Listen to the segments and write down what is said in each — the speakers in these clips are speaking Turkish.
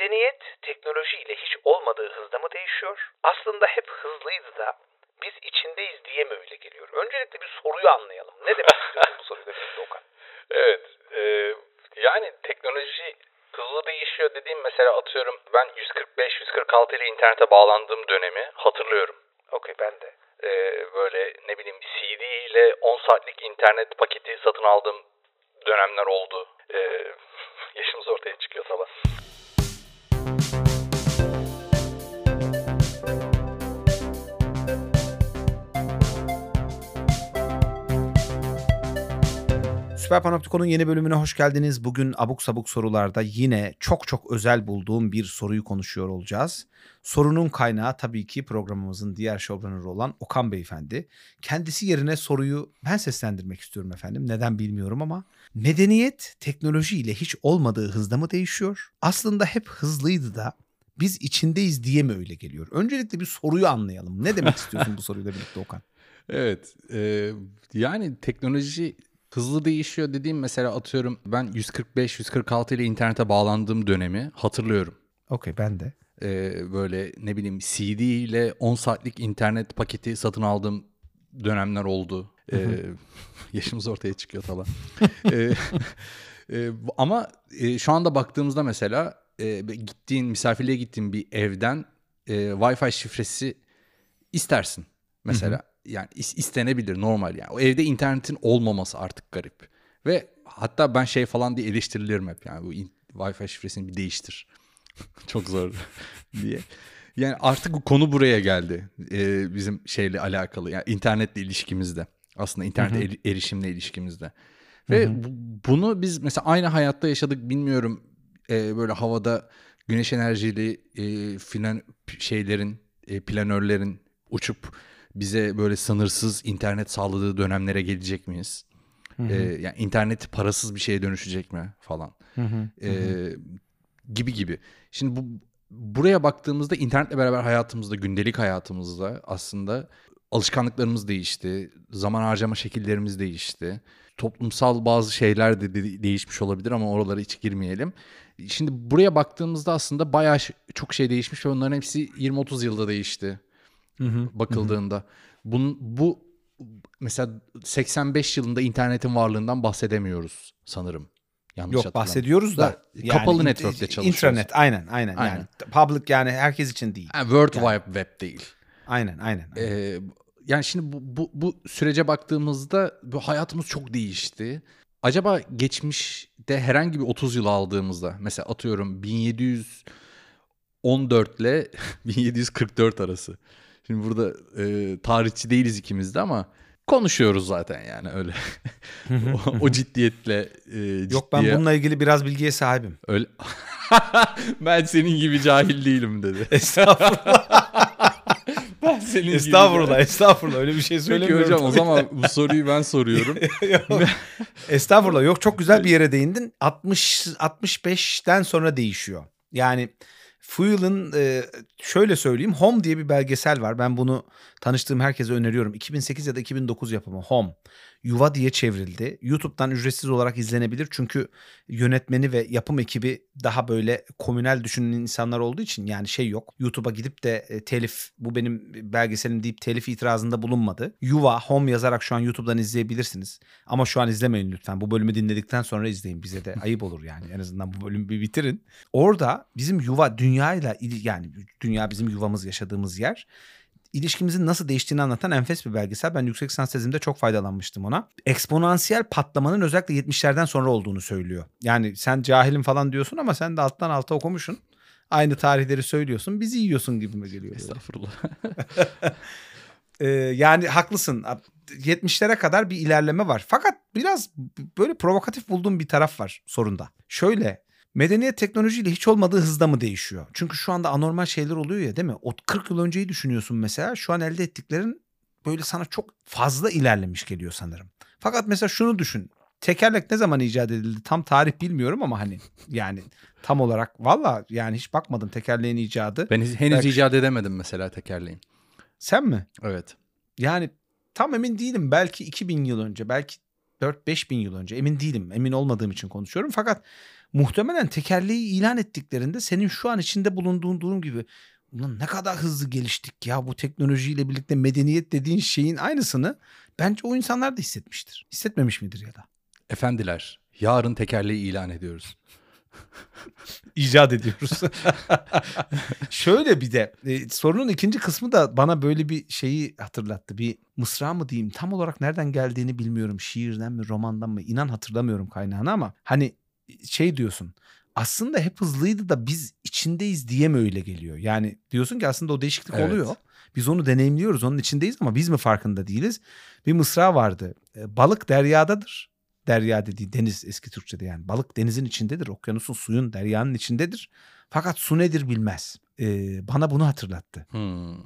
Medeniyet teknolojiyle hiç olmadığı hızda mı değişiyor? Aslında hep hızlıydı da biz içindeyiz diye mi öyle geliyor? Öncelikle bir soruyu anlayalım. Ne demek istiyorsun bu soruyla birlikte Okan? Evet. E, yani teknoloji hızlı değişiyor dediğim mesela atıyorum ben 145-146 ile internete bağlandığım dönemi hatırlıyorum. Okey ben de. Ee, böyle ne bileyim CD ile 10 saatlik internet paketi satın aldığım dönemler oldu. Ee, yaşımız ortaya çıkıyor tabi. Süper Panoptikon'un yeni bölümüne hoş geldiniz. Bugün abuk sabuk sorularda yine çok çok özel bulduğum bir soruyu konuşuyor olacağız. Sorunun kaynağı tabii ki programımızın diğer showrunner'ı olan Okan Beyefendi. Kendisi yerine soruyu ben seslendirmek istiyorum efendim. Neden bilmiyorum ama medeniyet teknolojiyle hiç olmadığı hızda mı değişiyor? Aslında hep hızlıydı da biz içindeyiz diye mi öyle geliyor? Öncelikle bir soruyu anlayalım. Ne demek istiyorsun bu soruyla birlikte Okan? Evet. E, yani teknoloji hızlı değişiyor dediğim mesela atıyorum ben 145-146 ile internete bağlandığım dönemi hatırlıyorum. Okey ben de. Ee, böyle ne bileyim CD ile 10 saatlik internet paketi satın aldığım dönemler oldu. Ee, yaşımız ortaya çıkıyor tabi. ee, e, ama e, şu anda baktığımızda mesela e, gittiğin misafirliğe gittiğin bir evden e, Wi-Fi şifresi istersin mesela. Hı hı yani istenebilir normal yani. O evde internetin olmaması artık garip. Ve hatta ben şey falan diye eleştirilirim hep yani bu Wi-Fi şifresini bir değiştir. Çok zor diye. Yani artık bu konu buraya geldi. Ee, bizim şeyle alakalı. Yani internetle ilişkimizde. Aslında internet hı. erişimle ilişkimizde. Ve hı hı. bunu biz mesela aynı hayatta yaşadık bilmiyorum. Ee, böyle havada güneş enerjili e, filan şeylerin, e, planörlerin uçup bize böyle sınırsız internet sağladığı dönemlere gelecek miyiz? Hı hı. Ee, yani internet parasız bir şeye dönüşecek mi falan? Hı hı. Ee, gibi gibi. Şimdi bu buraya baktığımızda internetle beraber hayatımızda, gündelik hayatımızda aslında alışkanlıklarımız değişti. Zaman harcama şekillerimiz değişti. Toplumsal bazı şeyler de değişmiş olabilir ama oralara hiç girmeyelim. Şimdi buraya baktığımızda aslında bayağı çok şey değişmiş ve onların hepsi 20-30 yılda değişti hı hı. bakıldığında. Hı hı. Bun, bu mesela 85 yılında internetin varlığından bahsedemiyoruz sanırım. Yanlış Yok bahsediyoruz da, da yani kapalı network'te çalışıyoruz. İntranet aynen, aynen aynen yani public yani herkes için değil. Yani World yani. Wide Web değil. Aynen aynen. aynen. Ee, yani şimdi bu, bu, bu sürece baktığımızda bu hayatımız çok değişti. Acaba geçmişte herhangi bir 30 yıl aldığımızda mesela atıyorum 1714 ile 1744 arası Şimdi burada e, tarihçi değiliz ikimiz de ama konuşuyoruz zaten yani öyle. o, o ciddiyetle e, ciddiye... Yok ben bununla ilgili biraz bilgiye sahibim. Öyle. ben senin gibi cahil değilim dedi. Estağfurullah. ben senin estağfurullah, gibi. Estağfurullah öyle bir şey söylemiyorum. Peki hocam o zaman bu soruyu ben soruyorum. estağfurullah yok çok güzel bir yere değindin. 60 65'ten sonra değişiyor. Yani Fuel'ın e, şöyle söyleyeyim Home diye bir belgesel var. Ben bunu tanıştığım herkese öneriyorum. 2008 ya da 2009 yapımı Home. Yuva diye çevrildi. YouTube'dan ücretsiz olarak izlenebilir. Çünkü yönetmeni ve yapım ekibi daha böyle komünel düşünen insanlar olduğu için yani şey yok. YouTube'a gidip de e, telif bu benim belgeselim deyip telif itirazında bulunmadı. Yuva Home yazarak şu an YouTube'dan izleyebilirsiniz. Ama şu an izlemeyin lütfen. Bu bölümü dinledikten sonra izleyin. Bize de ayıp olur yani. En azından bu bölümü bir bitirin. Orada bizim yuva dünyayla yani dünya bizim yuvamız yaşadığımız yer ilişkimizin nasıl değiştiğini anlatan enfes bir belgesel. Ben yüksek lisans tezimde çok faydalanmıştım ona. Eksponansiyel patlamanın özellikle 70'lerden sonra olduğunu söylüyor. Yani sen cahilim falan diyorsun ama sen de alttan alta okumuşsun. Aynı tarihleri söylüyorsun. Bizi yiyorsun gibi mi geliyor? Estağfurullah. ee, yani haklısın. 70'lere kadar bir ilerleme var. Fakat biraz böyle provokatif bulduğum bir taraf var sorunda. Şöyle Medeniyet teknolojiyle hiç olmadığı hızda mı değişiyor? Çünkü şu anda anormal şeyler oluyor ya değil mi? O 40 yıl önceyi düşünüyorsun mesela. Şu an elde ettiklerin böyle sana çok fazla ilerlemiş geliyor sanırım. Fakat mesela şunu düşün. Tekerlek ne zaman icat edildi? Tam tarih bilmiyorum ama hani yani tam olarak valla yani hiç bakmadım tekerleğin icadı. Ben henüz Belki... icat edemedim mesela tekerleğin. Sen mi? Evet. Yani tam emin değilim. Belki 2000 yıl önce, belki 4-5 bin yıl önce emin değilim. Emin olmadığım için konuşuyorum. Fakat muhtemelen tekerleği ilan ettiklerinde senin şu an içinde bulunduğun durum gibi Ulan ne kadar hızlı geliştik ya bu teknolojiyle birlikte medeniyet dediğin şeyin aynısını bence o insanlar da hissetmiştir. Hissetmemiş midir ya da? Efendiler, yarın tekerleği ilan ediyoruz. icat ediyoruz. Şöyle bir de e, sorunun ikinci kısmı da bana böyle bir şeyi hatırlattı. Bir mısra mı diyeyim tam olarak nereden geldiğini bilmiyorum. Şiirden mi romandan mı inan hatırlamıyorum kaynağını ama hani şey diyorsun aslında hep hızlıydı da biz içindeyiz diye mi öyle geliyor? Yani diyorsun ki aslında o değişiklik Evet. oluyor. Biz onu deneyimliyoruz, onun içindeyiz ama biz mi farkında değiliz? Bir mısra vardı. E, Balık deryadadır. Derya dediği deniz eski Türkçe'de yani. Balık denizin içindedir. Okyanusun, suyun, deryanın içindedir. Fakat su nedir bilmez. E, bana bunu hatırlattı. Hmm.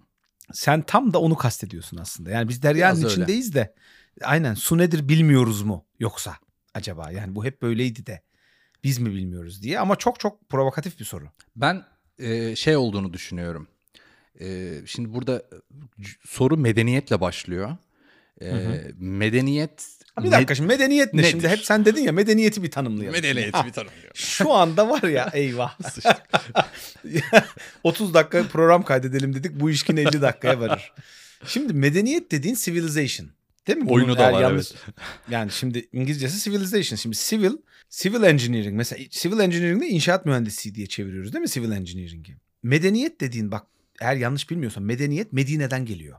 Sen tam da onu kastediyorsun aslında. Yani biz deryanın Biraz öyle. içindeyiz de aynen su nedir bilmiyoruz mu yoksa acaba? Yani bu hep böyleydi de biz mi bilmiyoruz diye ama çok çok provokatif bir soru. Ben e, şey olduğunu düşünüyorum. E, şimdi burada c- soru medeniyetle başlıyor. E, Medeniyet Bir dakika şimdi medeniyet ne? nedir? Şimdi hep sen dedin ya medeniyeti bir tanımlayalım. medeniyeti Ha, bir tanımlıyor. Şu anda var ya eyvah. 30 dakika program kaydedelim dedik bu işkin 50 dakikaya varır. Şimdi medeniyet dediğin civilization. Değil mi? Bunun Oyunu da var, Yani şimdi İngilizcesi civilization. Şimdi civil, civil engineering. Mesela civil engineering'de inşaat mühendisliği diye çeviriyoruz değil mi civil engineering'i? Medeniyet dediğin bak eğer yanlış bilmiyorsam medeniyet Medine'den geliyor.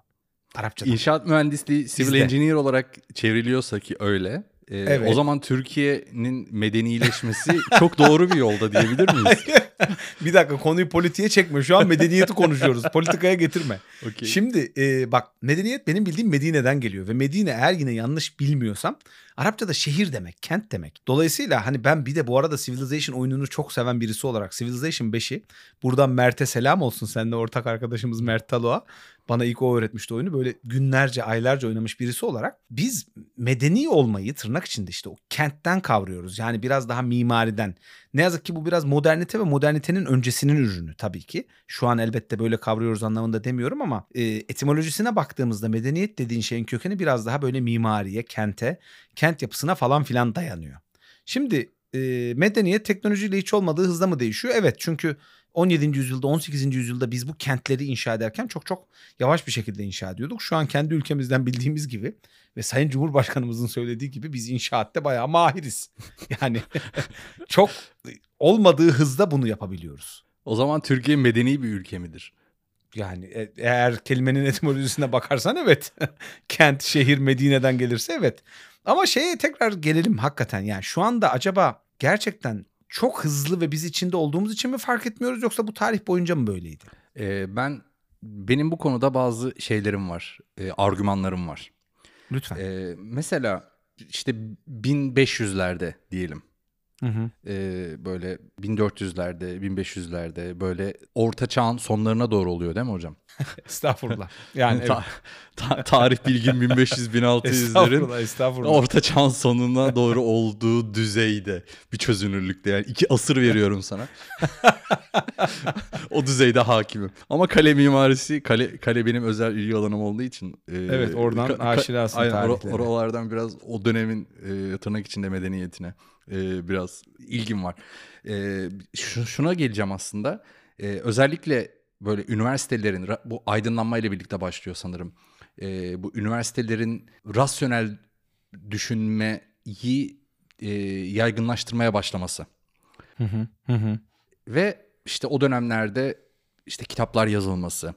Arapçadan. İnşaat mühendisliği civil Bizde. engineer olarak çevriliyorsa ki öyle. e, Evet. O zaman Türkiye'nin medenileşmesi çok doğru bir yolda diyebilir miyiz? bir dakika konuyu politiğe çekme. Şu an medeniyeti konuşuyoruz. Politikaya getirme. Okey. Şimdi e, bak medeniyet benim bildiğim Medine'den geliyor ve Medine eğer yine yanlış bilmiyorsam Arapçada şehir demek, kent demek. Dolayısıyla hani ben bir de bu arada Civilization oyununu çok seven birisi olarak Civilization 5'i buradan Mert'e selam olsun seninle ortak arkadaşımız Mert Talo'a. Bana ilk o öğretmişti oyunu. Böyle günlerce, aylarca oynamış birisi olarak biz medeni olmayı tırnak içinde işte o kentten kavruyoruz. Yani biraz daha mimariden. Ne yazık ki bu biraz modernite ve modernitenin öncesinin ürünü tabii ki. Şu an elbette böyle kavruyoruz anlamında demiyorum ama e, etimolojisine baktığımızda medeniyet dediğin şeyin kökeni biraz daha böyle mimariye, kente, kent yapısına falan filan dayanıyor. Şimdi e, medeniyet teknolojiyle hiç olmadığı hızda mı değişiyor? Evet çünkü 17. yüzyılda 18. yüzyılda biz bu kentleri inşa ederken çok çok yavaş bir şekilde inşa ediyorduk. Şu an kendi ülkemizden bildiğimiz gibi ve Sayın Cumhurbaşkanımızın söylediği gibi biz inşaatta bayağı mahiriz. Yani çok olmadığı hızda bunu yapabiliyoruz. O zaman Türkiye medeni bir ülke midir? Yani e- eğer kelimenin etimolojisine bakarsan evet. Kent, şehir, Medine'den gelirse evet. Ama şeye tekrar gelelim hakikaten. Yani şu anda acaba gerçekten çok hızlı ve biz içinde olduğumuz için mi fark etmiyoruz yoksa bu tarih boyunca mı böyleydi? E, ben benim bu konuda bazı şeylerim var, e, argümanlarım var. Lütfen. E, mesela işte 1500'lerde diyelim. Hı hı. e, böyle 1400'lerde, 1500'lerde böyle orta çağın sonlarına doğru oluyor değil mi hocam? Estağfurullah. Yani evet. Ta- ta- tarih bilgim 1500-1600'lerin estağfurullah, estağfurullah. orta çağın sonuna doğru olduğu düzeyde bir çözünürlükte yani iki asır veriyorum sana. o düzeyde hakimim. Ama kale mimarisi, kale, kale benim özel ilgi alanım olduğu için. e, Evet, oradan aşinasın aynen, or- oralardan biraz o dönemin e, tırnak içinde medeniyetine e, biraz ilgim var. E, şu- şuna geleceğim aslında. E, özellikle böyle üniversitelerin bu aydınlanmayla birlikte başlıyor sanırım. E, bu üniversitelerin rasyonel düşünmeyi e, yaygınlaştırmaya başlaması. Hı hı, hı hı. Ve işte o dönemlerde işte kitaplar yazılması,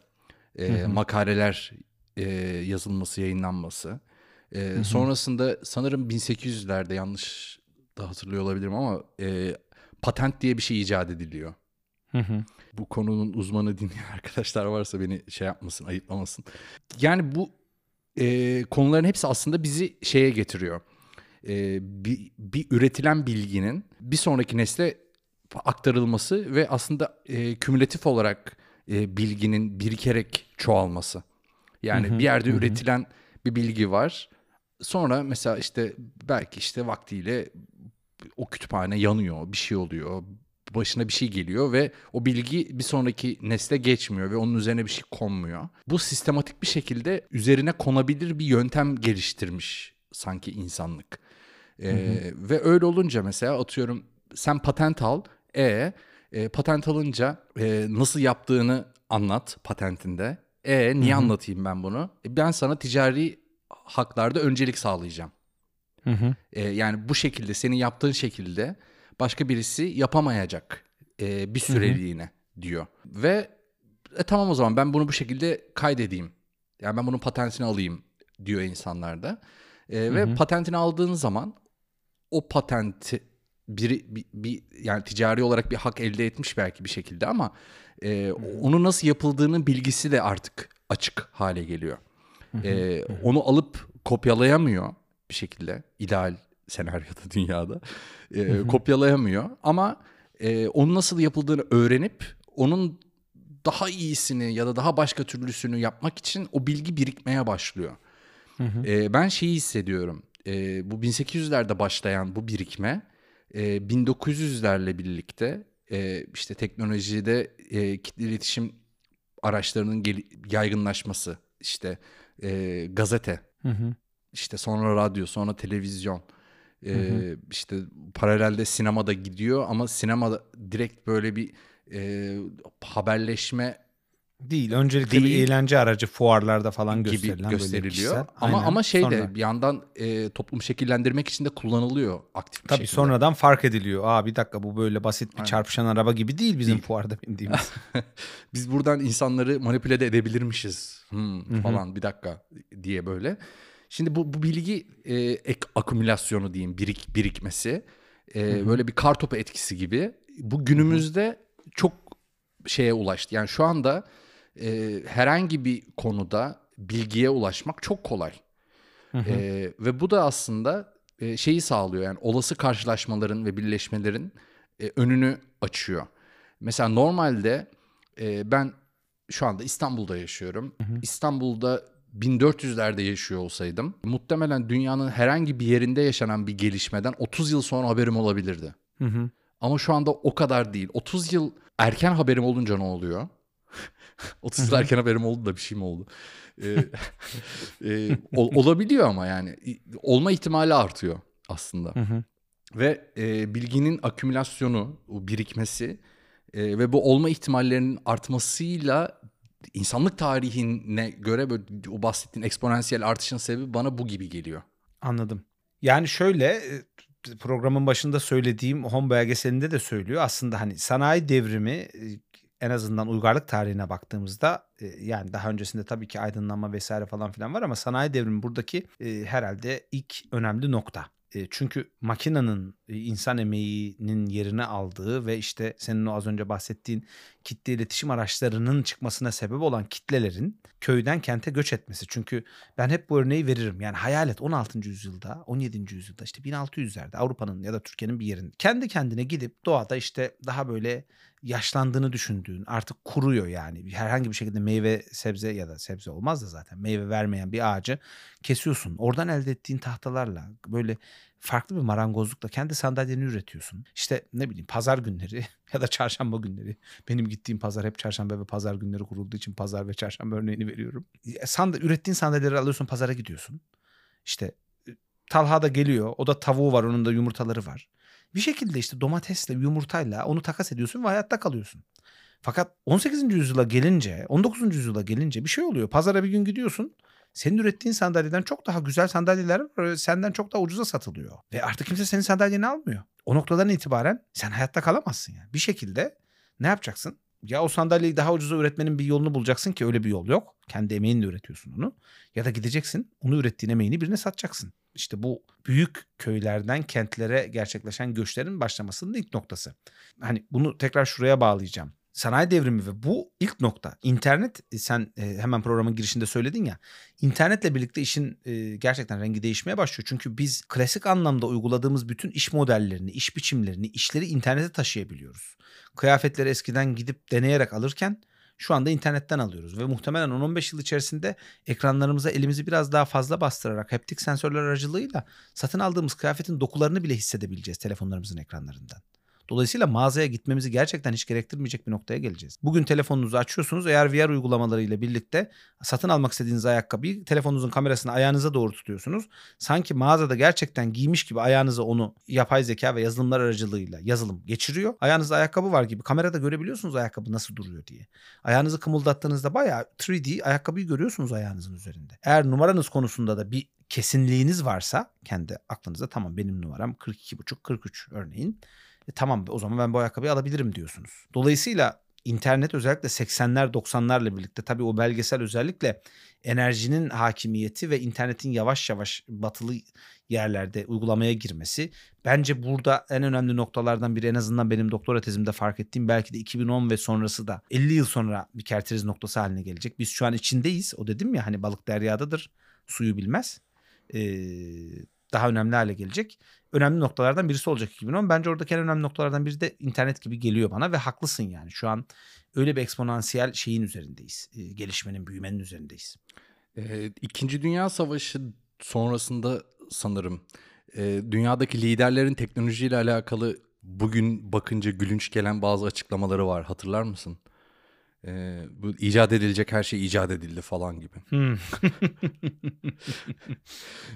e, makaleler e, yazılması, yayınlanması. E, Sonrasında sanırım 1800'lerde yanlış da hatırlıyor olabilirim ama e, patent diye bir şey icat ediliyor. Hı hı. Bu konunun uzmanı dinleyen arkadaşlar varsa beni şey yapmasın, ayıplamasın. Yani bu e, konuların hepsi aslında bizi şeye getiriyor. E, bir, bir üretilen bilginin bir sonraki nesle aktarılması ve aslında e, kümülatif olarak e, bilginin birikerek çoğalması. Yani bir yerde üretilen bir bilgi var. Sonra mesela işte belki işte vaktiyle o kütüphane yanıyor, bir şey oluyor, başına bir şey geliyor ve o bilgi bir sonraki nesle geçmiyor ve onun üzerine bir şey konmuyor. Bu sistematik bir şekilde üzerine konabilir bir yöntem geliştirmiş sanki insanlık. Ee, Ve öyle olunca mesela atıyorum sen patent al. E, e patent alınca e, nasıl yaptığını anlat patentinde. E niye anlatayım ben bunu? E, ben sana ticari haklarda öncelik sağlayacağım. Hı hı. E, yani bu şekilde senin yaptığın şekilde başka birisi yapamayacak e, bir süreliğine diyor. Ve e, tamam o zaman ben bunu bu şekilde kaydedeyim. Yani ben bunun patentini alayım diyor insanlar da. E, ve patentini aldığın zaman o patenti bir, bir, bir yani ticari olarak bir hak elde etmiş belki bir şekilde ama e, onu nasıl yapıldığının bilgisi de artık açık hale geliyor. E, onu alıp kopyalayamıyor bir şekilde ideal senaryoda dünyada e, kopyalayamıyor ama e, onun nasıl yapıldığını öğrenip onun daha iyisini ya da daha başka türlüsünü yapmak için o bilgi birikmeye başlıyor. E, ben şeyi hissediyorum. E, bu 1800'lerde başlayan bu birikme e, 1900'lerle birlikte e, işte teknolojide e, kitle iletişim araçlarının gel- yaygınlaşması, işte e, gazete, Hı hı. İşte sonra radyo, sonra televizyon, e, işte paralelde sinemada gidiyor ama sinemada direkt böyle bir e, haberleşme Değil. Öncelikle bir Değil. eğlence aracı fuarlarda falan gibi gösterilen böyle gösteriliyor. kişisel. Ama Aynen. ama şey de Sonra- bir yandan e, toplum şekillendirmek için de kullanılıyor aktif bir Tabii şekilde. sonradan fark ediliyor. Aa bir dakika bu böyle basit bir çarpışan araba gibi değil bizim Değil. fuarda bindiğimiz. Biz buradan insanları manipüle de edebilirmişiz hmm, falan bir dakika diye böyle. Şimdi bu, bu bilgi e, ek akümülasyonu diyeyim birik birikmesi e, böyle bir kar topu etkisi gibi bu günümüzde çok şeye ulaştı. Yani şu anda e, herhangi bir konuda bilgiye ulaşmak çok kolay. E, ve bu da aslında e, şeyi sağlıyor yani olası karşılaşmaların ve birleşmelerin e, önünü açıyor. Mesela normalde e, ben şu anda İstanbul'da yaşıyorum. İstanbul'da 1400'lerde yaşıyor olsaydım muhtemelen dünyanın herhangi bir yerinde yaşanan bir gelişmeden 30 yıl sonra haberim olabilirdi. Hı hı. Ama şu anda o kadar değil. 30 yıl erken haberim olunca ne oluyor? 30 yıl erken haberim oldu da bir şey mi oldu? Ee, e, ol- olabiliyor ama yani olma ihtimali artıyor aslında. hı. Ve e, bilginin akümülasyonu, o birikmesi e, ve bu olma ihtimallerinin artmasıyla insanlık tarihine göre böyle o bahsettiğin eksponansiyel artışın sebebi bana bu gibi geliyor. Anladım. Yani şöyle e, programın başında söylediğim home belgeselinde de söylüyor. Aslında hani sanayi devrimi e, en azından uygarlık tarihine baktığımızda e, yani daha öncesinde tabii ki aydınlanma vesaire falan filan var ama sanayi devrimi buradaki herhalde ilk önemli nokta. Çünkü makinenin insan emeğinin yerini aldığı ve işte senin o az önce bahsettiğin kitle iletişim araçlarının çıkmasına sebep olan kitlelerin köyden kente göç etmesi. Çünkü ben hep bu örneği veririm. Yani hayal et 16. yüzyılda, 17. yüzyılda işte 1600'lerde Avrupa'nın ya da Türkiye'nin bir yerinde kendi kendine gidip doğada işte daha böyle yaşlandığını düşündüğün artık kuruyor yani. Herhangi bir şekilde meyve sebze ya da sebze olmaz da zaten meyve vermeyen bir ağacı kesiyorsun. Oradan elde ettiğin tahtalarla böyle farklı bir marangozlukla kendi sandalyeni üretiyorsun. İşte ne bileyim pazar günleri ya da çarşamba günleri. Benim gittiğim pazar hep çarşamba ve pazar günleri kurulduğu için pazar ve çarşamba örneğini veriyorum. Sand ürettiğin sandalyeleri alıyorsun pazara gidiyorsun. İşte Talha da geliyor. O da tavuğu var onun da yumurtaları var. Bir şekilde işte domatesle yumurtayla onu takas ediyorsun ve hayatta kalıyorsun. Fakat 18. yüzyıla gelince 19. yüzyıla gelince bir şey oluyor. Pazara bir gün gidiyorsun. Senin ürettiğin sandalyeden çok daha güzel sandalyeler. Senden çok daha ucuza satılıyor. Ve artık kimse senin sandalyeni almıyor. O noktadan itibaren sen hayatta kalamazsın yani. Bir şekilde ne yapacaksın? Ya o sandalyeyi daha ucuza üretmenin bir yolunu bulacaksın ki öyle bir yol yok. Kendi emeğinle üretiyorsun onu. Ya da gideceksin onu ürettiğin emeğini birine satacaksın. İşte bu büyük köylerden kentlere gerçekleşen göçlerin başlamasının ilk noktası. Hani bunu tekrar şuraya bağlayacağım. Sanayi devrimi ve bu ilk nokta. İnternet e, sen e, hemen programın girişinde söyledin ya. İnternetle birlikte işin e, gerçekten rengi değişmeye başlıyor. Çünkü biz klasik anlamda uyguladığımız bütün iş modellerini, iş biçimlerini, işleri internete taşıyabiliyoruz. Kıyafetleri eskiden gidip deneyerek alırken şu anda internetten alıyoruz ve muhtemelen 10-15 yıl içerisinde ekranlarımıza elimizi biraz daha fazla bastırarak haptik sensörler aracılığıyla satın aldığımız kıyafetin dokularını bile hissedebileceğiz telefonlarımızın ekranlarından. Dolayısıyla mağazaya gitmemizi gerçekten hiç gerektirmeyecek bir noktaya geleceğiz. Bugün telefonunuzu açıyorsunuz. Eğer VR uygulamalarıyla birlikte satın almak istediğiniz ayakkabıyı telefonunuzun kamerasını ayağınıza doğru tutuyorsunuz. Sanki mağazada gerçekten giymiş gibi ayağınıza onu yapay zeka ve yazılımlar aracılığıyla yazılım geçiriyor. Ayağınızda ayakkabı var gibi kamerada görebiliyorsunuz ayakkabı nasıl duruyor diye. Ayağınızı kımıldattığınızda bayağı 3D ayakkabıyı görüyorsunuz ayağınızın üzerinde. Eğer numaranız konusunda da bir kesinliğiniz varsa kendi aklınızda tamam benim numaram 42,5-43 örneğin. E, tamam o zaman ben bu ayakkabıyı alabilirim diyorsunuz. Dolayısıyla internet özellikle 80'ler 90'larla birlikte tabii o belgesel özellikle enerjinin hakimiyeti ve internetin yavaş yavaş batılı yerlerde uygulamaya girmesi bence burada en önemli noktalardan biri en azından benim doktora tezimde fark ettiğim belki de 2010 ve sonrası da 50 yıl sonra bir kerteriz noktası haline gelecek. Biz şu an içindeyiz. O dedim ya hani balık deryadadır suyu bilmez. Ee, daha önemli hale gelecek. Önemli noktalardan birisi olacak 2010. Bence oradaki en önemli noktalardan biri de internet gibi geliyor bana ve haklısın yani. Şu an öyle bir eksponansiyel şeyin üzerindeyiz. E, gelişmenin, büyümenin üzerindeyiz. Ee, İkinci Dünya Savaşı sonrasında sanırım e, dünyadaki liderlerin teknolojiyle alakalı bugün bakınca gülünç gelen bazı açıklamaları var. Hatırlar mısın? Ee, bu icat edilecek her şey icat edildi falan gibi. Hmm.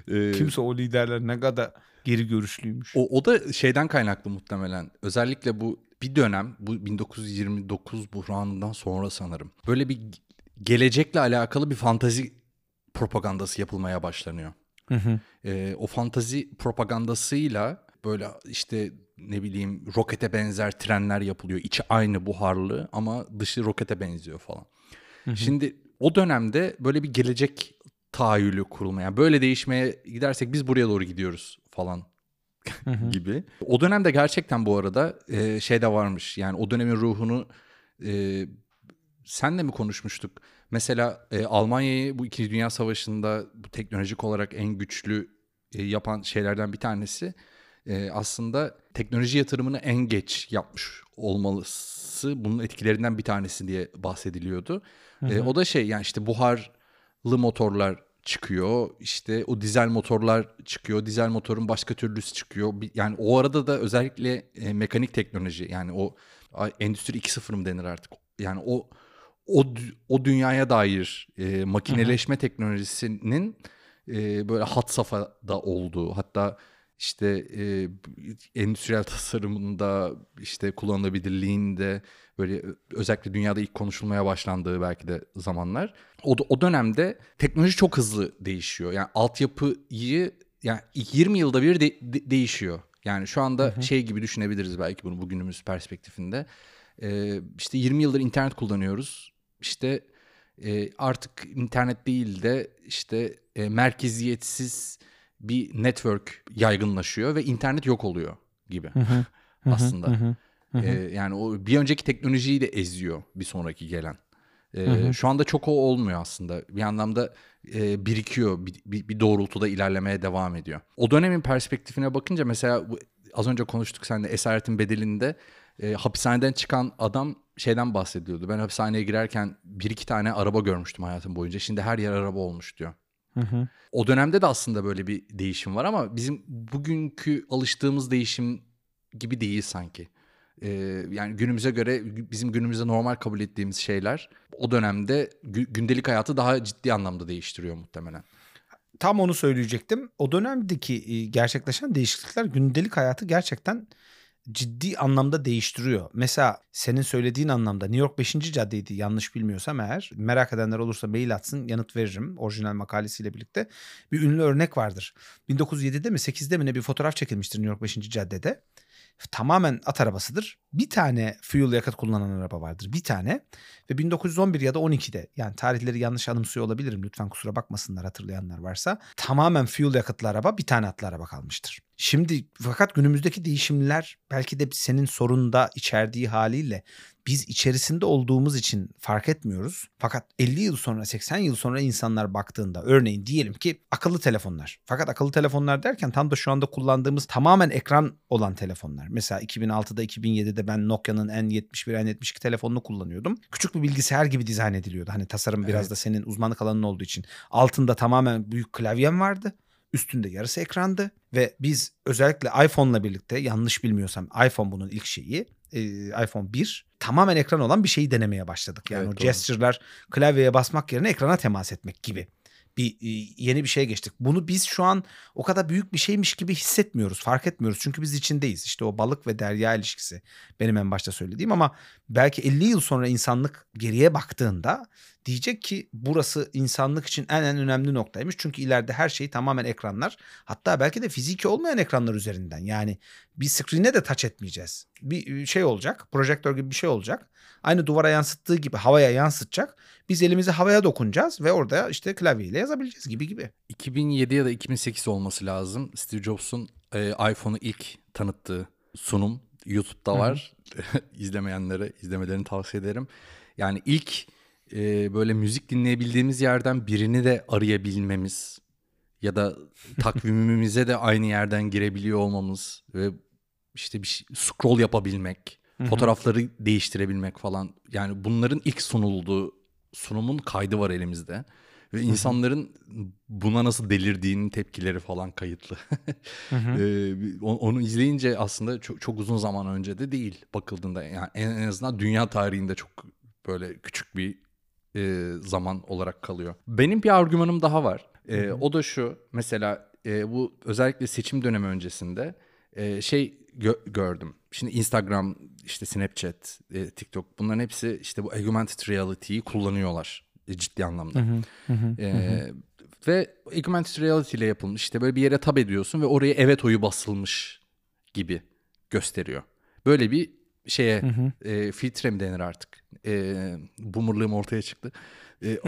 Ee, Kimse o liderler ne kadar geri görüşlüymüş. O, o da şeyden kaynaklı muhtemelen. Özellikle bu bir dönem bu 1929 buhranından sonra sanırım. Böyle bir gelecekle alakalı bir fantazi propagandası yapılmaya başlanıyor. Hı hı. Ee, o fantazi propagandasıyla böyle işte ne bileyim rokete benzer trenler yapılıyor. İçi aynı buharlı ama dışı rokete benziyor falan. Şimdi o dönemde böyle bir gelecek tahayyülü kurulmaya, yani böyle değişmeye gidersek biz buraya doğru gidiyoruz falan gibi. O dönemde gerçekten bu arada e, şey de varmış. Yani o dönemin ruhunu e, senle mi konuşmuştuk? Mesela e, Almanya'yı bu İkinci Dünya Savaşı'nda bu teknolojik olarak en güçlü e, yapan şeylerden bir tanesi e, aslında teknoloji yatırımını en geç yapmış olmalısı bunun etkilerinden bir tanesi diye bahsediliyordu. E, o da şey yani işte buharlı motorlar çıkıyor. İşte o dizel motorlar çıkıyor. Dizel motorun başka türlüsü çıkıyor. Yani o arada da özellikle e, mekanik teknoloji yani o endüstri 2.0 mı denir artık? Yani o o o dünyaya dair e, makineleşme teknolojisinin e, böyle hat safhada olduğu hatta işte e, endüstriyel tasarımında işte kullanılabilirliğinde böyle özellikle dünyada ilk konuşulmaya başlandığı belki de zamanlar. O, o dönemde teknoloji çok hızlı değişiyor. Yani altyapıyı yani ilk 20 yılda bir de- de- değişiyor. Yani şu anda şey gibi düşünebiliriz belki bunu bugünümüz perspektifinde. Ee, işte 20 yıldır internet kullanıyoruz. İşte e, artık internet değil de işte e, merkeziyetsiz bir network yaygınlaşıyor ve internet yok oluyor gibi aslında. Ee, yani o bir önceki teknolojiyi de eziyor bir sonraki gelen. Ee, Şu anda çok o olmuyor aslında. Bir anlamda e, birikiyor, bir, bir, bir doğrultuda ilerlemeye devam ediyor. O dönemin perspektifine bakınca mesela bu, az önce konuştuk seninle Esaretin Bedeli'nde e, hapishaneden çıkan adam şeyden bahsediyordu. Ben hapishaneye girerken bir iki tane araba görmüştüm hayatım boyunca. Şimdi her yer araba olmuş diyor. O dönemde de aslında böyle bir değişim var ama bizim bugünkü alıştığımız değişim gibi değil sanki. Ee, yani günümüze göre bizim günümüzde normal kabul ettiğimiz şeyler o dönemde gü- gündelik hayatı daha ciddi anlamda değiştiriyor muhtemelen. Tam onu söyleyecektim. O dönemdeki gerçekleşen değişiklikler gündelik hayatı gerçekten ciddi anlamda değiştiriyor. Mesela senin söylediğin anlamda New York 5. caddeydi yanlış bilmiyorsam eğer. Merak edenler olursa mail atsın yanıt veririm orijinal makalesiyle birlikte. Bir ünlü örnek vardır. 1907'de mi 8'de mi ne bir fotoğraf çekilmiştir New York 5. caddede. Tamamen at arabasıdır. Bir tane fuel yakıt kullanan araba vardır. Bir tane. Ve 1911 ya da 12'de yani tarihleri yanlış anımsıyor olabilirim. Lütfen kusura bakmasınlar hatırlayanlar varsa. Tamamen fuel yakıtlı araba bir tane atlı araba kalmıştır. Şimdi fakat günümüzdeki değişimler belki de senin sorunda içerdiği haliyle biz içerisinde olduğumuz için fark etmiyoruz. Fakat 50 yıl sonra 80 yıl sonra insanlar baktığında örneğin diyelim ki akıllı telefonlar. Fakat akıllı telefonlar derken tam da şu anda kullandığımız tamamen ekran olan telefonlar. Mesela 2006'da 2007'de ben Nokia'nın N71 N72 telefonunu kullanıyordum. Küçük bir bilgisayar gibi dizayn ediliyordu. Hani tasarım biraz Evet. da senin uzmanlık alanın olduğu için. Altında tamamen büyük klavyem vardı. Üstünde yarısı ekrandı ve biz özellikle iPhone'la birlikte yanlış bilmiyorsam iPhone bunun ilk şeyi iPhone 1 tamamen ekran olan bir şeyi denemeye başladık. Yani Evet, o doğru. gesture'lar klavyeye basmak yerine ekrana temas etmek gibi bir e, yeni bir şeye geçtik. Bunu biz şu an o kadar büyük bir şeymiş gibi hissetmiyoruz, fark etmiyoruz. Çünkü biz içindeyiz. İşte o balık ve derya ilişkisi benim en başta söylediğim ama belki 50 yıl sonra insanlık geriye baktığında diyecek ki burası insanlık için en en önemli noktaymış. Çünkü ileride her şey tamamen ekranlar. Hatta belki de fiziki olmayan ekranlar üzerinden. Yani bir screen'e de touch etmeyeceğiz. Bir şey olacak, projektör gibi bir şey olacak. Aynı duvara yansıttığı gibi havaya yansıtacak. Biz elimizi havaya dokunacağız ve orada işte klavyeyle yazabileceğiz gibi gibi. 2007 ya da 2008 olması lazım. Steve Jobs'un e, iPhone'u ilk tanıttığı sunum YouTube'da var. İzlemeyenlere izlemelerini tavsiye ederim. Yani ilk e, böyle müzik dinleyebildiğimiz yerden birini de arayabilmemiz ya da takvimimize de aynı yerden girebiliyor olmamız ve işte bir şey, scroll yapabilmek, fotoğrafları değiştirebilmek falan. Yani bunların ilk sunulduğu sunumun kaydı var elimizde. Ve insanların buna nasıl delirdiğinin tepkileri falan kayıtlı. Ee, onu izleyince aslında çok, çok uzun zaman önce de değil bakıldığında. Yani en, en azından dünya tarihinde çok böyle küçük bir e, zaman olarak kalıyor. Benim bir argümanım daha var. E, o da şu mesela e, bu özellikle seçim dönemi öncesinde e, şey gö- gördüm. Şimdi Instagram, işte Snapchat, e, TikTok bunların hepsi işte bu augmented reality'yi kullanıyorlar e, ciddi anlamda. Ee, ve augmented reality ile yapılmış işte böyle bir yere tab ediyorsun ve oraya evet oyu basılmış gibi gösteriyor. Böyle bir şeye e, filtre mi denir artık? E, boomerlığım ortaya çıktı. E,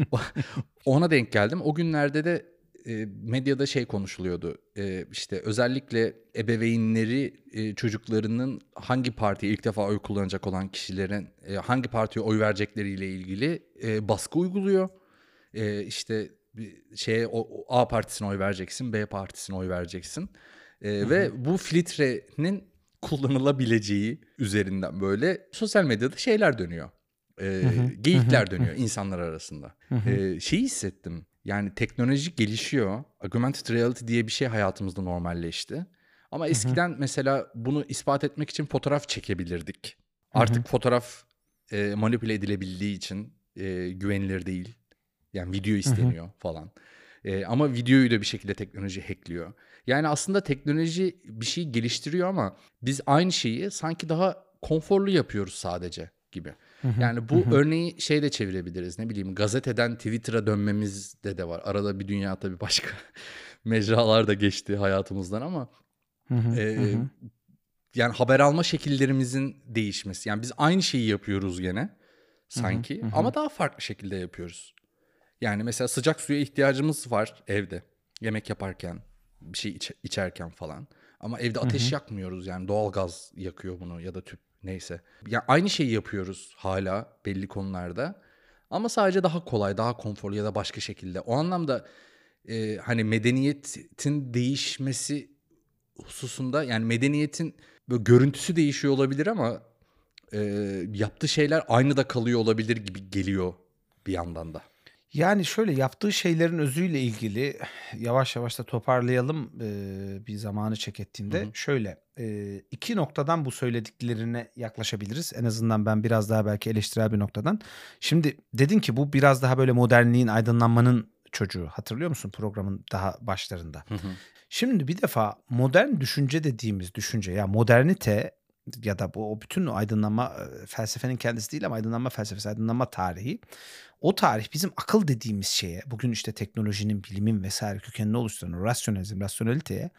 ona denk geldim. O günlerde de e, medyada şey konuşuluyordu. E, işte özellikle ebeveynleri e, çocuklarının hangi partiye ilk defa oy kullanacak olan kişilerin e, hangi partiye oy verecekleriyle ilgili e, baskı uyguluyor. E, işte şeye o, A partisine oy vereceksin, B partisine oy vereceksin. E, ve bu filtrenin kullanılabileceği üzerinden böyle sosyal medyada şeyler dönüyor. E, geyikler dönüyor insanlar arasında. E, şeyi hissettim. Yani teknoloji gelişiyor. Augmented reality diye bir şey hayatımızda normalleşti. Ama eskiden mesela bunu ispat etmek için fotoğraf çekebilirdik. Artık fotoğraf e, manipüle edilebildiği için e, güvenilir değil. Yani video isteniyor falan. E, ama videoyu da bir şekilde teknoloji hackliyor. Yani aslında teknoloji bir şey geliştiriyor ama biz aynı şeyi sanki daha konforlu yapıyoruz sadece gibi. Yani bu örneği şey de çevirebiliriz. Ne bileyim gazeteden Twitter'a dönmemizde de var. Arada bir dünya tabii başka mecralar da geçti hayatımızdan ama e, yani haber alma şekillerimizin değişmesi. Yani biz aynı şeyi yapıyoruz gene sanki ama daha farklı şekilde yapıyoruz. Yani mesela sıcak suya ihtiyacımız var evde. Yemek yaparken, bir şey iç- içerken falan. Ama evde ateş yakmıyoruz yani doğal gaz yakıyor bunu ya da tüp neyse. Yani aynı şeyi yapıyoruz hala belli konularda. Ama sadece daha kolay, daha konforlu ya da başka şekilde. O anlamda e, hani medeniyetin değişmesi hususunda yani medeniyetin böyle görüntüsü değişiyor olabilir ama e, yaptığı şeyler aynı da kalıyor olabilir gibi geliyor bir yandan da. Yani şöyle yaptığı şeylerin özüyle ilgili yavaş yavaş da toparlayalım e, bir zamanı çek ettiğinde. Şöyle e, iki noktadan bu söylediklerine yaklaşabiliriz. En azından ben biraz daha belki eleştirel bir noktadan. Şimdi dedin ki bu biraz daha böyle modernliğin, aydınlanmanın çocuğu. Hatırlıyor musun programın daha başlarında? Şimdi bir defa modern düşünce dediğimiz düşünce ya modernite ya da bu o bütün aydınlanma felsefenin kendisi değil ama aydınlanma felsefesi, aydınlanma tarihi. O tarih bizim akıl dediğimiz şeye, bugün işte teknolojinin, bilimin vesaire kökenini oluşturan rasyonalizm, rasyoneliteye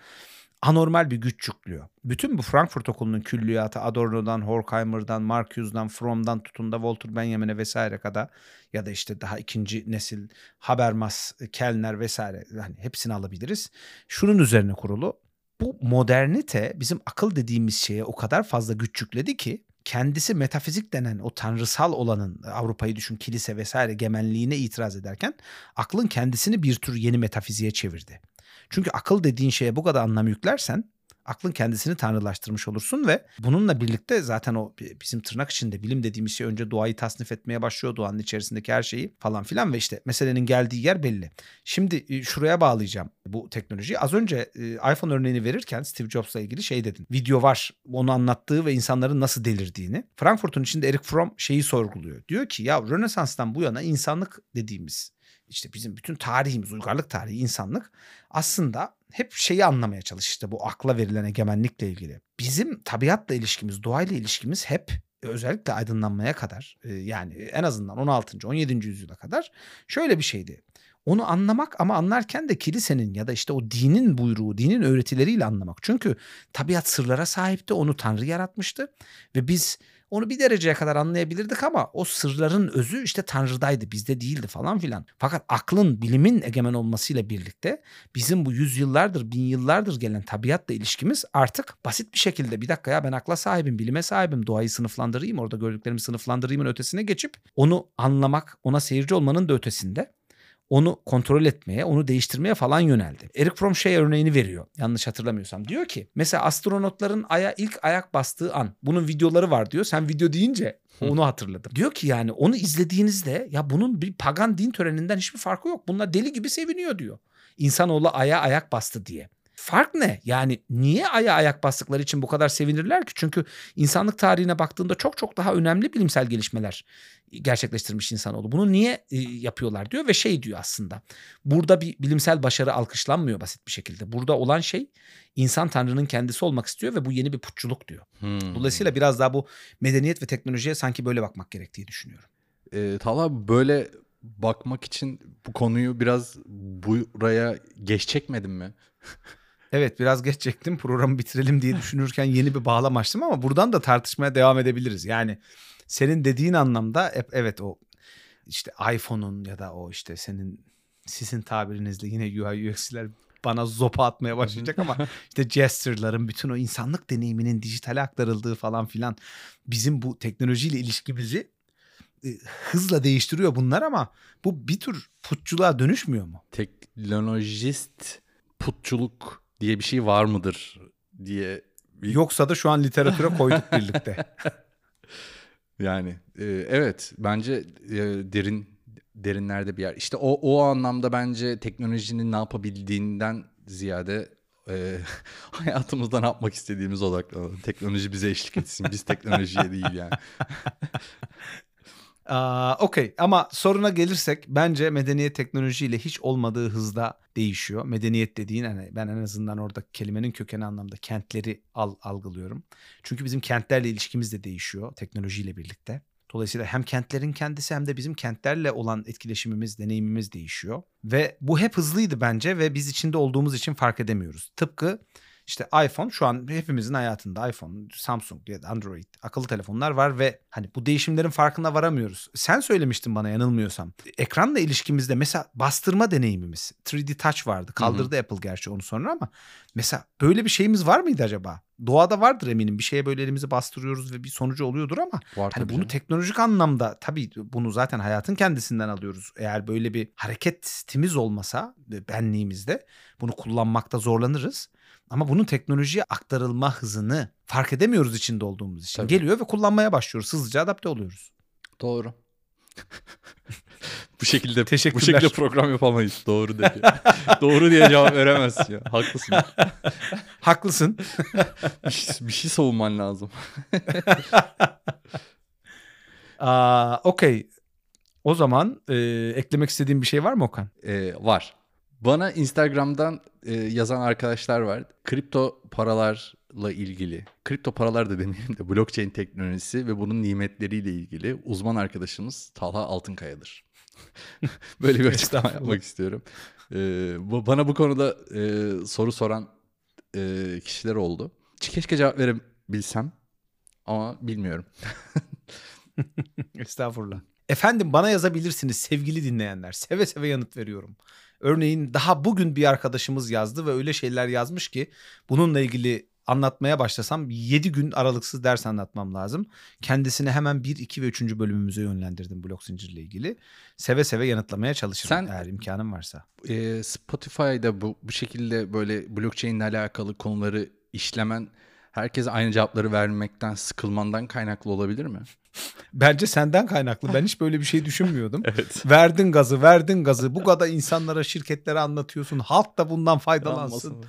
anormal bir güç yüklüyor. Bütün bu Frankfurt Okulu'nun külliyatı Adorno'dan, Horkheimer'dan, Marcuse'dan, Fromm'dan tutun da Walter Benjamin'e vesaire kadar ya da işte daha ikinci nesil Habermas, Kellner vesaire hani hepsini alabiliriz. Şunun üzerine kurulu. Bu modernite bizim akıl dediğimiz şeye o kadar fazla güç yükledi ki kendisi metafizik denen o tanrısal olanın Avrupa'yı düşün kilise vesaire gemenliğine itiraz ederken aklın kendisini bir tür yeni metafiziğe çevirdi. Çünkü akıl dediğin şeye bu kadar anlam yüklersen aklın kendisini tanrılaştırmış olursun ve bununla birlikte zaten o bizim tırnak içinde bilim dediğimiz şey önce doğayı tasnif etmeye başlıyor. Doğanın içerisindeki her şeyi falan filan ve işte meselenin geldiği yer belli. Şimdi e, şuraya bağlayacağım bu teknolojiyi. Az önce e, iPhone örneğini verirken Steve Jobs'la ilgili şey dedin. Video var onu anlattığı ve insanların nasıl delirdiğini. Frankfurt'un içinde Eric Fromm şeyi sorguluyor. Diyor ki ya Rönesans'tan bu yana insanlık dediğimiz işte bizim bütün tarihimiz, uygarlık tarihi, insanlık aslında hep şeyi anlamaya çalıştı bu akla verilen egemenlikle ilgili. Bizim tabiatla ilişkimiz, doğayla ilişkimiz hep özellikle aydınlanmaya kadar yani en azından 16. 17. yüzyıla kadar şöyle bir şeydi. Onu anlamak ama anlarken de kilisenin ya da işte o dinin buyruğu, dinin öğretileriyle anlamak. Çünkü tabiat sırlara sahipti, onu Tanrı yaratmıştı ve biz onu bir dereceye kadar anlayabilirdik ama o sırların özü işte Tanrı'daydı bizde değildi falan filan. Fakat aklın, bilimin egemen olmasıyla birlikte bizim bu yüzyıllardır, bin yıllardır gelen tabiatla ilişkimiz artık basit bir şekilde bir dakika ya ben akla sahibim, bilime sahibim, doğayı sınıflandırayım, orada gördüklerimi sınıflandırayımın ötesine geçip onu anlamak, ona seyirci olmanın da ötesinde onu kontrol etmeye, onu değiştirmeye falan yöneldi. Eric Fromm şey örneğini veriyor. Yanlış hatırlamıyorsam. Diyor ki mesela astronotların aya ilk ayak bastığı an. Bunun videoları var diyor. Sen video deyince onu hatırladım. Diyor ki yani onu izlediğinizde ya bunun bir pagan din töreninden hiçbir farkı yok. Bunlar deli gibi seviniyor diyor. İnsanoğlu aya ayak bastı diye. Fark ne? Yani niye aya ayak bastıkları için bu kadar sevinirler ki? Çünkü insanlık tarihine baktığında çok çok daha önemli bilimsel gelişmeler gerçekleştirmiş insanoğlu. Bunu niye e, yapıyorlar diyor ve şey diyor aslında. Burada bir bilimsel başarı alkışlanmıyor basit bir şekilde. Burada olan şey insan tanrının kendisi olmak istiyor ve bu yeni bir putçuluk diyor. Hmm. Dolayısıyla biraz daha bu medeniyet ve teknolojiye sanki böyle bakmak gerektiği düşünüyorum. E, Talha böyle bakmak için bu konuyu biraz buraya geç çekmedin mi? Evet biraz geç çektim programı bitirelim diye düşünürken yeni bir bağlam açtım ama buradan da tartışmaya devam edebiliriz. Yani senin dediğin anlamda evet o işte iPhone'un ya da o işte senin sizin tabirinizle yine UI UX'ler bana zopa atmaya başlayacak ama işte gesture'ların bütün o insanlık deneyiminin dijitale aktarıldığı falan filan bizim bu teknolojiyle ilişkimizi e, hızla değiştiriyor bunlar ama bu bir tür putçuluğa dönüşmüyor mu? Teknolojist putçuluk diye bir şey var mıdır diye. Yoksa da şu an literatüre koyduk birlikte. Yani e, evet bence e, derin derinlerde bir yer. İşte o o anlamda bence teknolojinin ne yapabildiğinden ziyade e, hayatımızda ne yapmak istediğimiz odaklanalım. Teknoloji bize eşlik etsin. Biz teknolojiye değil yani. Okey ama soruna gelirsek bence medeniyet teknolojiyle hiç olmadığı hızda değişiyor. Medeniyet dediğin hani ben en azından orada kelimenin kökeni anlamda kentleri al, algılıyorum. Çünkü bizim kentlerle ilişkimiz de değişiyor teknolojiyle birlikte. Dolayısıyla hem kentlerin kendisi hem de bizim kentlerle olan etkileşimimiz, deneyimimiz değişiyor. Ve bu hep hızlıydı bence ve biz içinde olduğumuz için fark edemiyoruz. Tıpkı işte iPhone şu an hepimizin hayatında iPhone, Samsung ya da Android akıllı telefonlar var ve hani bu değişimlerin farkına varamıyoruz. Sen söylemiştin bana yanılmıyorsam. Ekranla ilişkimizde mesela bastırma deneyimimiz 3D Touch vardı. Kaldırdı Hı-hı. Apple gerçi onu sonra ama mesela böyle bir şeyimiz var mıydı acaba? Doğada vardır eminim. Bir şeye böyle elimizi bastırıyoruz ve bir sonucu oluyordur ama var hani bunu canım. teknolojik anlamda tabii bunu zaten hayatın kendisinden alıyoruz. Eğer böyle bir hareketimiz olmasa benliğimizde bunu kullanmakta zorlanırız. Ama bunun teknolojiye aktarılma hızını fark edemiyoruz içinde olduğumuz için. Tabii. Geliyor ve kullanmaya başlıyoruz. Hızlıca adapte oluyoruz. Doğru. bu şekilde bu şekilde program yapamayız. Doğru dedi. Doğru diye cevap veremezsin ya. Haklısın. Haklısın. bir, şey, bir şey savunman lazım. Aa, okey. O zaman e, eklemek istediğin bir şey var mı Okan? Ee, var. Bana Instagram'dan e, yazan arkadaşlar var. Kripto paralarla ilgili, kripto paralar da demeyelim de blockchain teknolojisi ve bunun nimetleriyle ilgili uzman arkadaşımız Talha Altınkaya'dır. Böyle bir açıklama yapmak istiyorum. Ee, bu, bana bu konuda e, soru soran e, kişiler oldu. Keşke cevap verebilsem ama bilmiyorum. Estağfurullah. Efendim bana yazabilirsiniz sevgili dinleyenler. Seve seve yanıt veriyorum. Örneğin daha bugün bir arkadaşımız yazdı ve öyle şeyler yazmış ki bununla ilgili anlatmaya başlasam 7 gün aralıksız ders anlatmam lazım. Kendisini hemen 1, 2 ve 3. bölümümüze yönlendirdim blok zincirle ilgili. Seve seve yanıtlamaya çalışırım Sen, eğer imkanım varsa. E, Spotify'da bu, bu şekilde böyle blockchain ile alakalı konuları işlemen herkese aynı cevapları vermekten sıkılmandan kaynaklı olabilir mi? Bence senden kaynaklı. Ben hiç böyle bir şey düşünmüyordum. Evet. Verdin gazı, verdin gazı. Bu kadar insanlara, şirketlere anlatıyorsun. Halk da bundan faydalansın.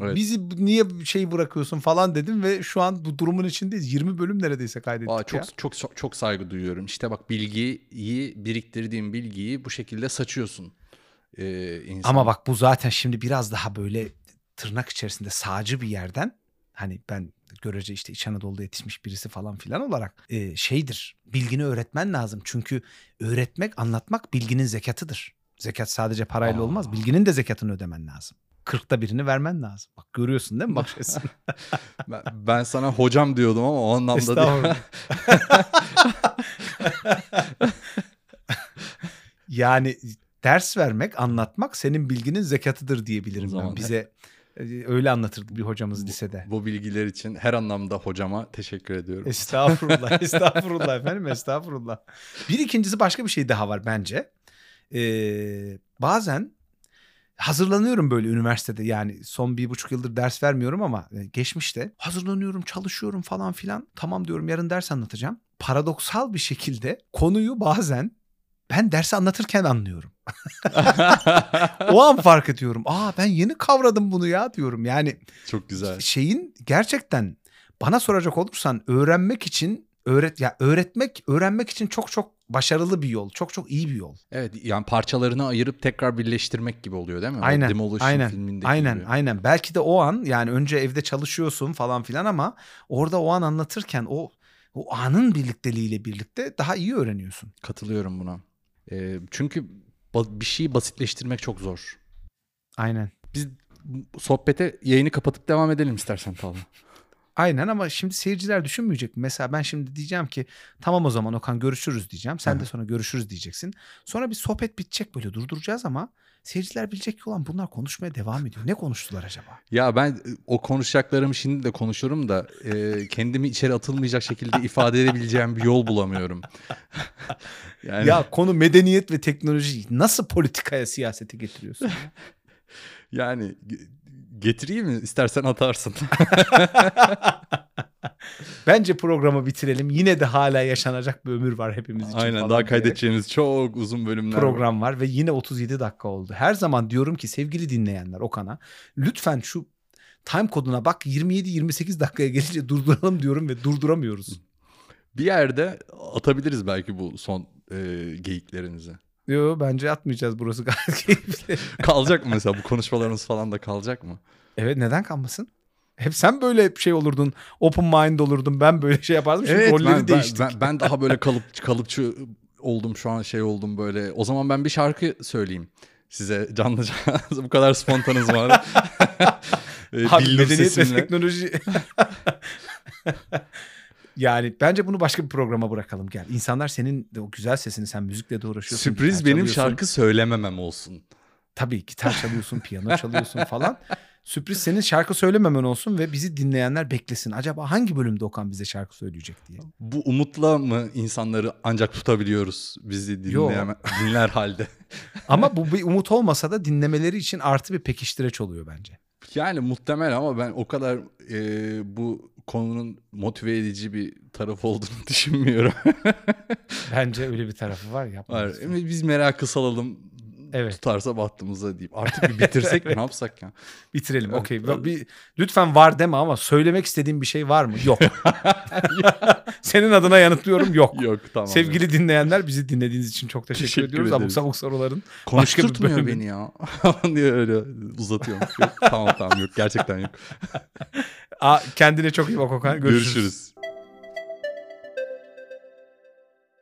Evet. Bizi niye şey bırakıyorsun falan dedim ve şu an bu durumun içindeyiz. 20 bölüm neredeyse kaydettik Aa, ya. çok, çok çok çok saygı duyuyorum. İşte bak bilgiyi biriktirdiğin bilgiyi bu şekilde saçıyorsun. Ee, insana. Ama bak bu zaten şimdi biraz daha böyle tırnak içerisinde sağcı bir yerden hani ben görece işte İç Anadolu'da yetişmiş birisi falan filan olarak e, şeydir. Bilgini öğretmen lazım. Çünkü öğretmek, anlatmak bilginin zekatıdır. Zekat sadece parayla Aa. olmaz. Bilginin de zekatını ödemen lazım. Kırkta birini vermen lazım. Bak görüyorsun değil mi bakış açısını? ben, ben sana hocam diyordum ama o anlamda değil. Yani ders vermek, anlatmak senin bilginin zekatıdır diyebilirim ben. Bize e, öyle anlatırdı bir hocamız lisede. Bu bilgiler için her anlamda hocama teşekkür ediyorum. Estağfurullah, estağfurullah efendim, estağfurullah. Bir ikincisi başka bir şey daha var bence. Ee, bazen hazırlanıyorum böyle üniversitede yani son bir buçuk yıldır ders vermiyorum ama e, geçmişte hazırlanıyorum, çalışıyorum falan filan. Tamam diyorum yarın ders anlatacağım. Paradoksal bir şekilde konuyu bazen ben dersi anlatırken anlıyorum. O an fark ediyorum. Aa ben yeni kavradım bunu ya diyorum. Yani Çok güzel. şeyin gerçekten bana soracak olursan öğrenmek için öğret ya öğretmek öğrenmek için çok çok başarılı bir yol. Çok çok iyi bir yol. Evet yani parçalarını ayırıp tekrar birleştirmek gibi oluyor değil mi? O Aynen. Demolition aynen. filmindeki Aynen. gibi. Aynen. Belki de o an yani önce evde çalışıyorsun falan filan ama orada o an anlatırken o o anın birlikteliğiyle birlikte daha iyi öğreniyorsun. Katılıyorum buna. Ee, çünkü bir şeyi basitleştirmek çok zor. Aynen. Biz sohbete yayını kapatıp devam edelim istersen Talha. Aynen ama şimdi seyirciler düşünmeyecek. Mesela ben şimdi diyeceğim ki tamam o zaman Okan görüşürüz diyeceğim. Sen de Hı. sonra görüşürüz diyeceksin. Sonra bir sohbet bitecek böyle durduracağız ama seyirciler bilecek ki olan bunlar konuşmaya devam ediyor. Ne konuştular acaba? Ya ben e, o konuşacaklarımı şimdi de konuşurum da e, kendimi içeri atılmayacak şekilde ifade edebileceğim bir yol bulamıyorum. yani Ya konu medeniyet ve teknoloji nasıl politikaya siyasete getiriyorsun? ya? yani getireyim mi? İstersen atarsın. Bence programı bitirelim. Yine de hala yaşanacak bir ömür var hepimiz için. Aynen daha kaydedeceğimiz çok uzun bölümler var. program var ve yine 37 dakika oldu. Her zaman diyorum ki sevgili dinleyenler Okan'a lütfen şu time koduna bak 27-28 dakikaya gelince durduralım diyorum ve durduramıyoruz. Bir yerde atabiliriz belki bu son e, geyiklerinizi. Yo bence atmayacağız burası gayet keyifli. Kalacak mı mesela bu konuşmalarımız falan da kalacak mı? evet neden kalmasın? Hep sen böyle şey olurdun, open mind olurdun. Ben böyle şey yapardım. Şimdi rolleri ben, ben, değiştik. ben, ben daha böyle kalıp kalıpçı oldum şu an şey oldum böyle. O zaman ben bir şarkı söyleyeyim size canlı canlı bu kadar spontanız var. Abi billur medeniyet ve sesimle. teknoloji. Yani bence bunu başka bir programa bırakalım gel. İnsanlar senin de o güzel sesini sen müzikle de uğraşıyorsun. Sürpriz benim şarkı söylememem olsun. Tabii gitar çalıyorsun, piyano çalıyorsun falan. Sürpriz senin şarkı söylememen olsun ve bizi dinleyenler beklesin. Acaba hangi bölümde Okan bize şarkı söyleyecek diye. Bu umutla mı insanları ancak tutabiliyoruz bizi Yo. dinleyen, dinler halde? Ama bu bir umut olmasa da dinlemeleri için artı bir pekiştireç oluyor bence. Yani muhtemel ama ben o kadar e, bu konunun motive edici bir tarafı olduğunu düşünmüyorum. Bence öyle bir tarafı var. Yapma Var. Biz merakı salalım. Evet. Tutarsa bahtımıza deyip. Artık bir bitirsek mi ne yapsak ya? Bitirelim. Evet. Okey. Bir, lütfen var deme ama söylemek istediğin bir şey var mı? Yok. Senin adına yanıtlıyorum. Yok. Yok tamam. Sevgili dinleyenler bizi dinlediğiniz için çok teşekkür, Teşekkür ediyoruz. Abuk ederiz. sabuk soruların. Konuşturtmuyor başka bir beni ya. diye öyle uzatıyorum. Tamam tamam yok gerçekten yok. Aa, kendine çok iyi bak Okan. Görüşürüz. Görüşürüz.